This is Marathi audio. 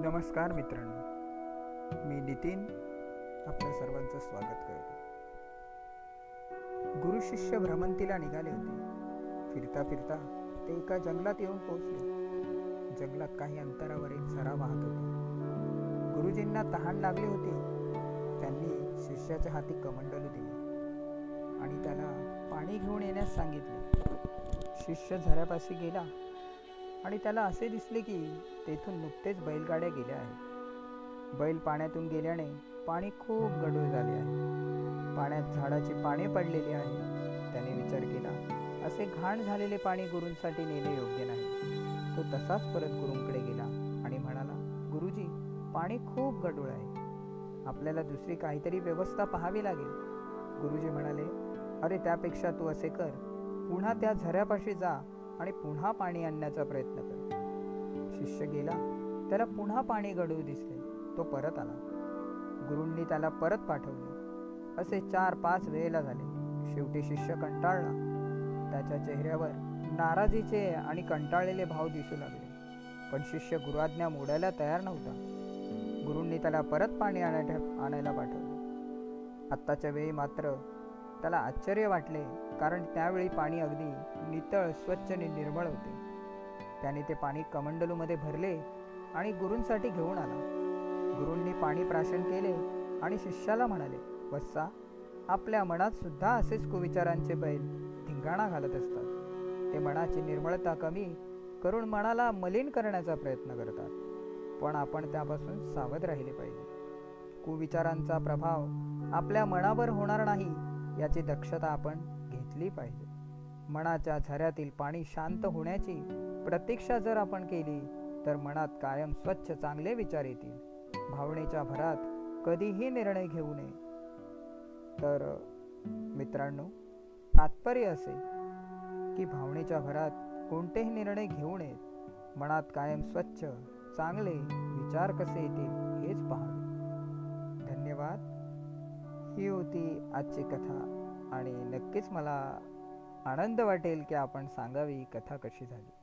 नमस्कार मित्रांनो. मी नितीन. आपल्या सर्वांचं स्वागत करतो. गुरु शिष्य भ्रमंतीला निघाले होते. फिरता फिरता ते एका जंगलात येऊन पोहोचले. जंगलात काही अंतरावर एक झरा वाहत होता. गुरुजींना तहान लागली होती. त्यांनी शिष्याच्या हाती कमंडलू दिली आणि त्याला पाणी घेऊन येण्यास सांगितले. शिष्य झऱ्यापाशी गेला. आणि त्याला असे दिसले की तेथून नुकतेच बैलगाड्या गेल्या आहेत. बैल पाण्यातून गेल्याने पाणी खूप गडूळ झाले आहे. पाण्यात झाडाची पाने पडलेली आहे त्याने विचार केला असे घाण झालेले पाणी गुरूंसाठी नेणे योग्य नाही. तो तसाच परत गुरूंकडे गेला आणि म्हणाला गुरुजी पाणी खूप गडूळ आहे. आपल्याला दुसरी काहीतरी व्यवस्था पाहावी लागेल. गुरुजी म्हणाले अरे त्यापेक्षा तू असे कर. पुन्हा त्या झऱ्यापाशी जा. आणि पुन्हा पाणी आणण्याचा प्रयत्न कर शिष्य गेला त्याला पुन्हा पाणी गडू दिसले. तो परत आला. गुरूंनी त्याला परत पाठवले. असे चार पाच वेळेला झाले. शेवटी शिष्य कंटाळला. त्याच्या चेहऱ्यावर नाराजीचे आणि कंटाळलेले भाव दिसू लागले. पण शिष्य गुरुआज्ञा मोडायला तयार नव्हता. गुरूंनी त्याला परत पाणी आणायला आणायला पाठवले. आत्ताच्या वेळी मात्र त्याला आश्चर्य वाटले कारण त्यावेळी पाणी अगदी नितळ स्वच्छ आणि निर्मळ होते. त्याने ते पाणी कमंडलूमध्ये भरले आणि गुरूंसाठी घेऊन आला. गुरूंनी पाणी प्राशन केले आणि शिष्याला म्हणाले वत्सा आपल्या मनात सुद्धा असेच कुविचारांचे बैल धिंगाणा घालत असतात. ते मनाची निर्मळता कमी करून मनाला मलिन करण्याचा प्रयत्न करतात. पण आपण त्यापासून सावध राहिले पाहिजे. कुविचारांचा प्रभाव आपल्या मनावर होणार नाही याची दक्षता आपण घेतली पाहिजे. मनाच्या झऱ्यातील पाणी शांत होण्याची प्रतीक्षा जर आपण केली तर मनात कायम स्वच्छ चांगले विचार येतील. भावनेच्या भरात कधीही निर्णय घेऊ नये. तर मित्रांनो तात्पर्य असे की भावनेच्या भरात कोणतेही निर्णय घेऊ नयेत. मनात कायम स्वच्छ चांगले विचार कसे येतील हेच पहावे. धन्यवाद. ही होती आजची कथा आणि नक्कीच मला आनंद वाटेल की आपण सांगावी कथा कशी झाली.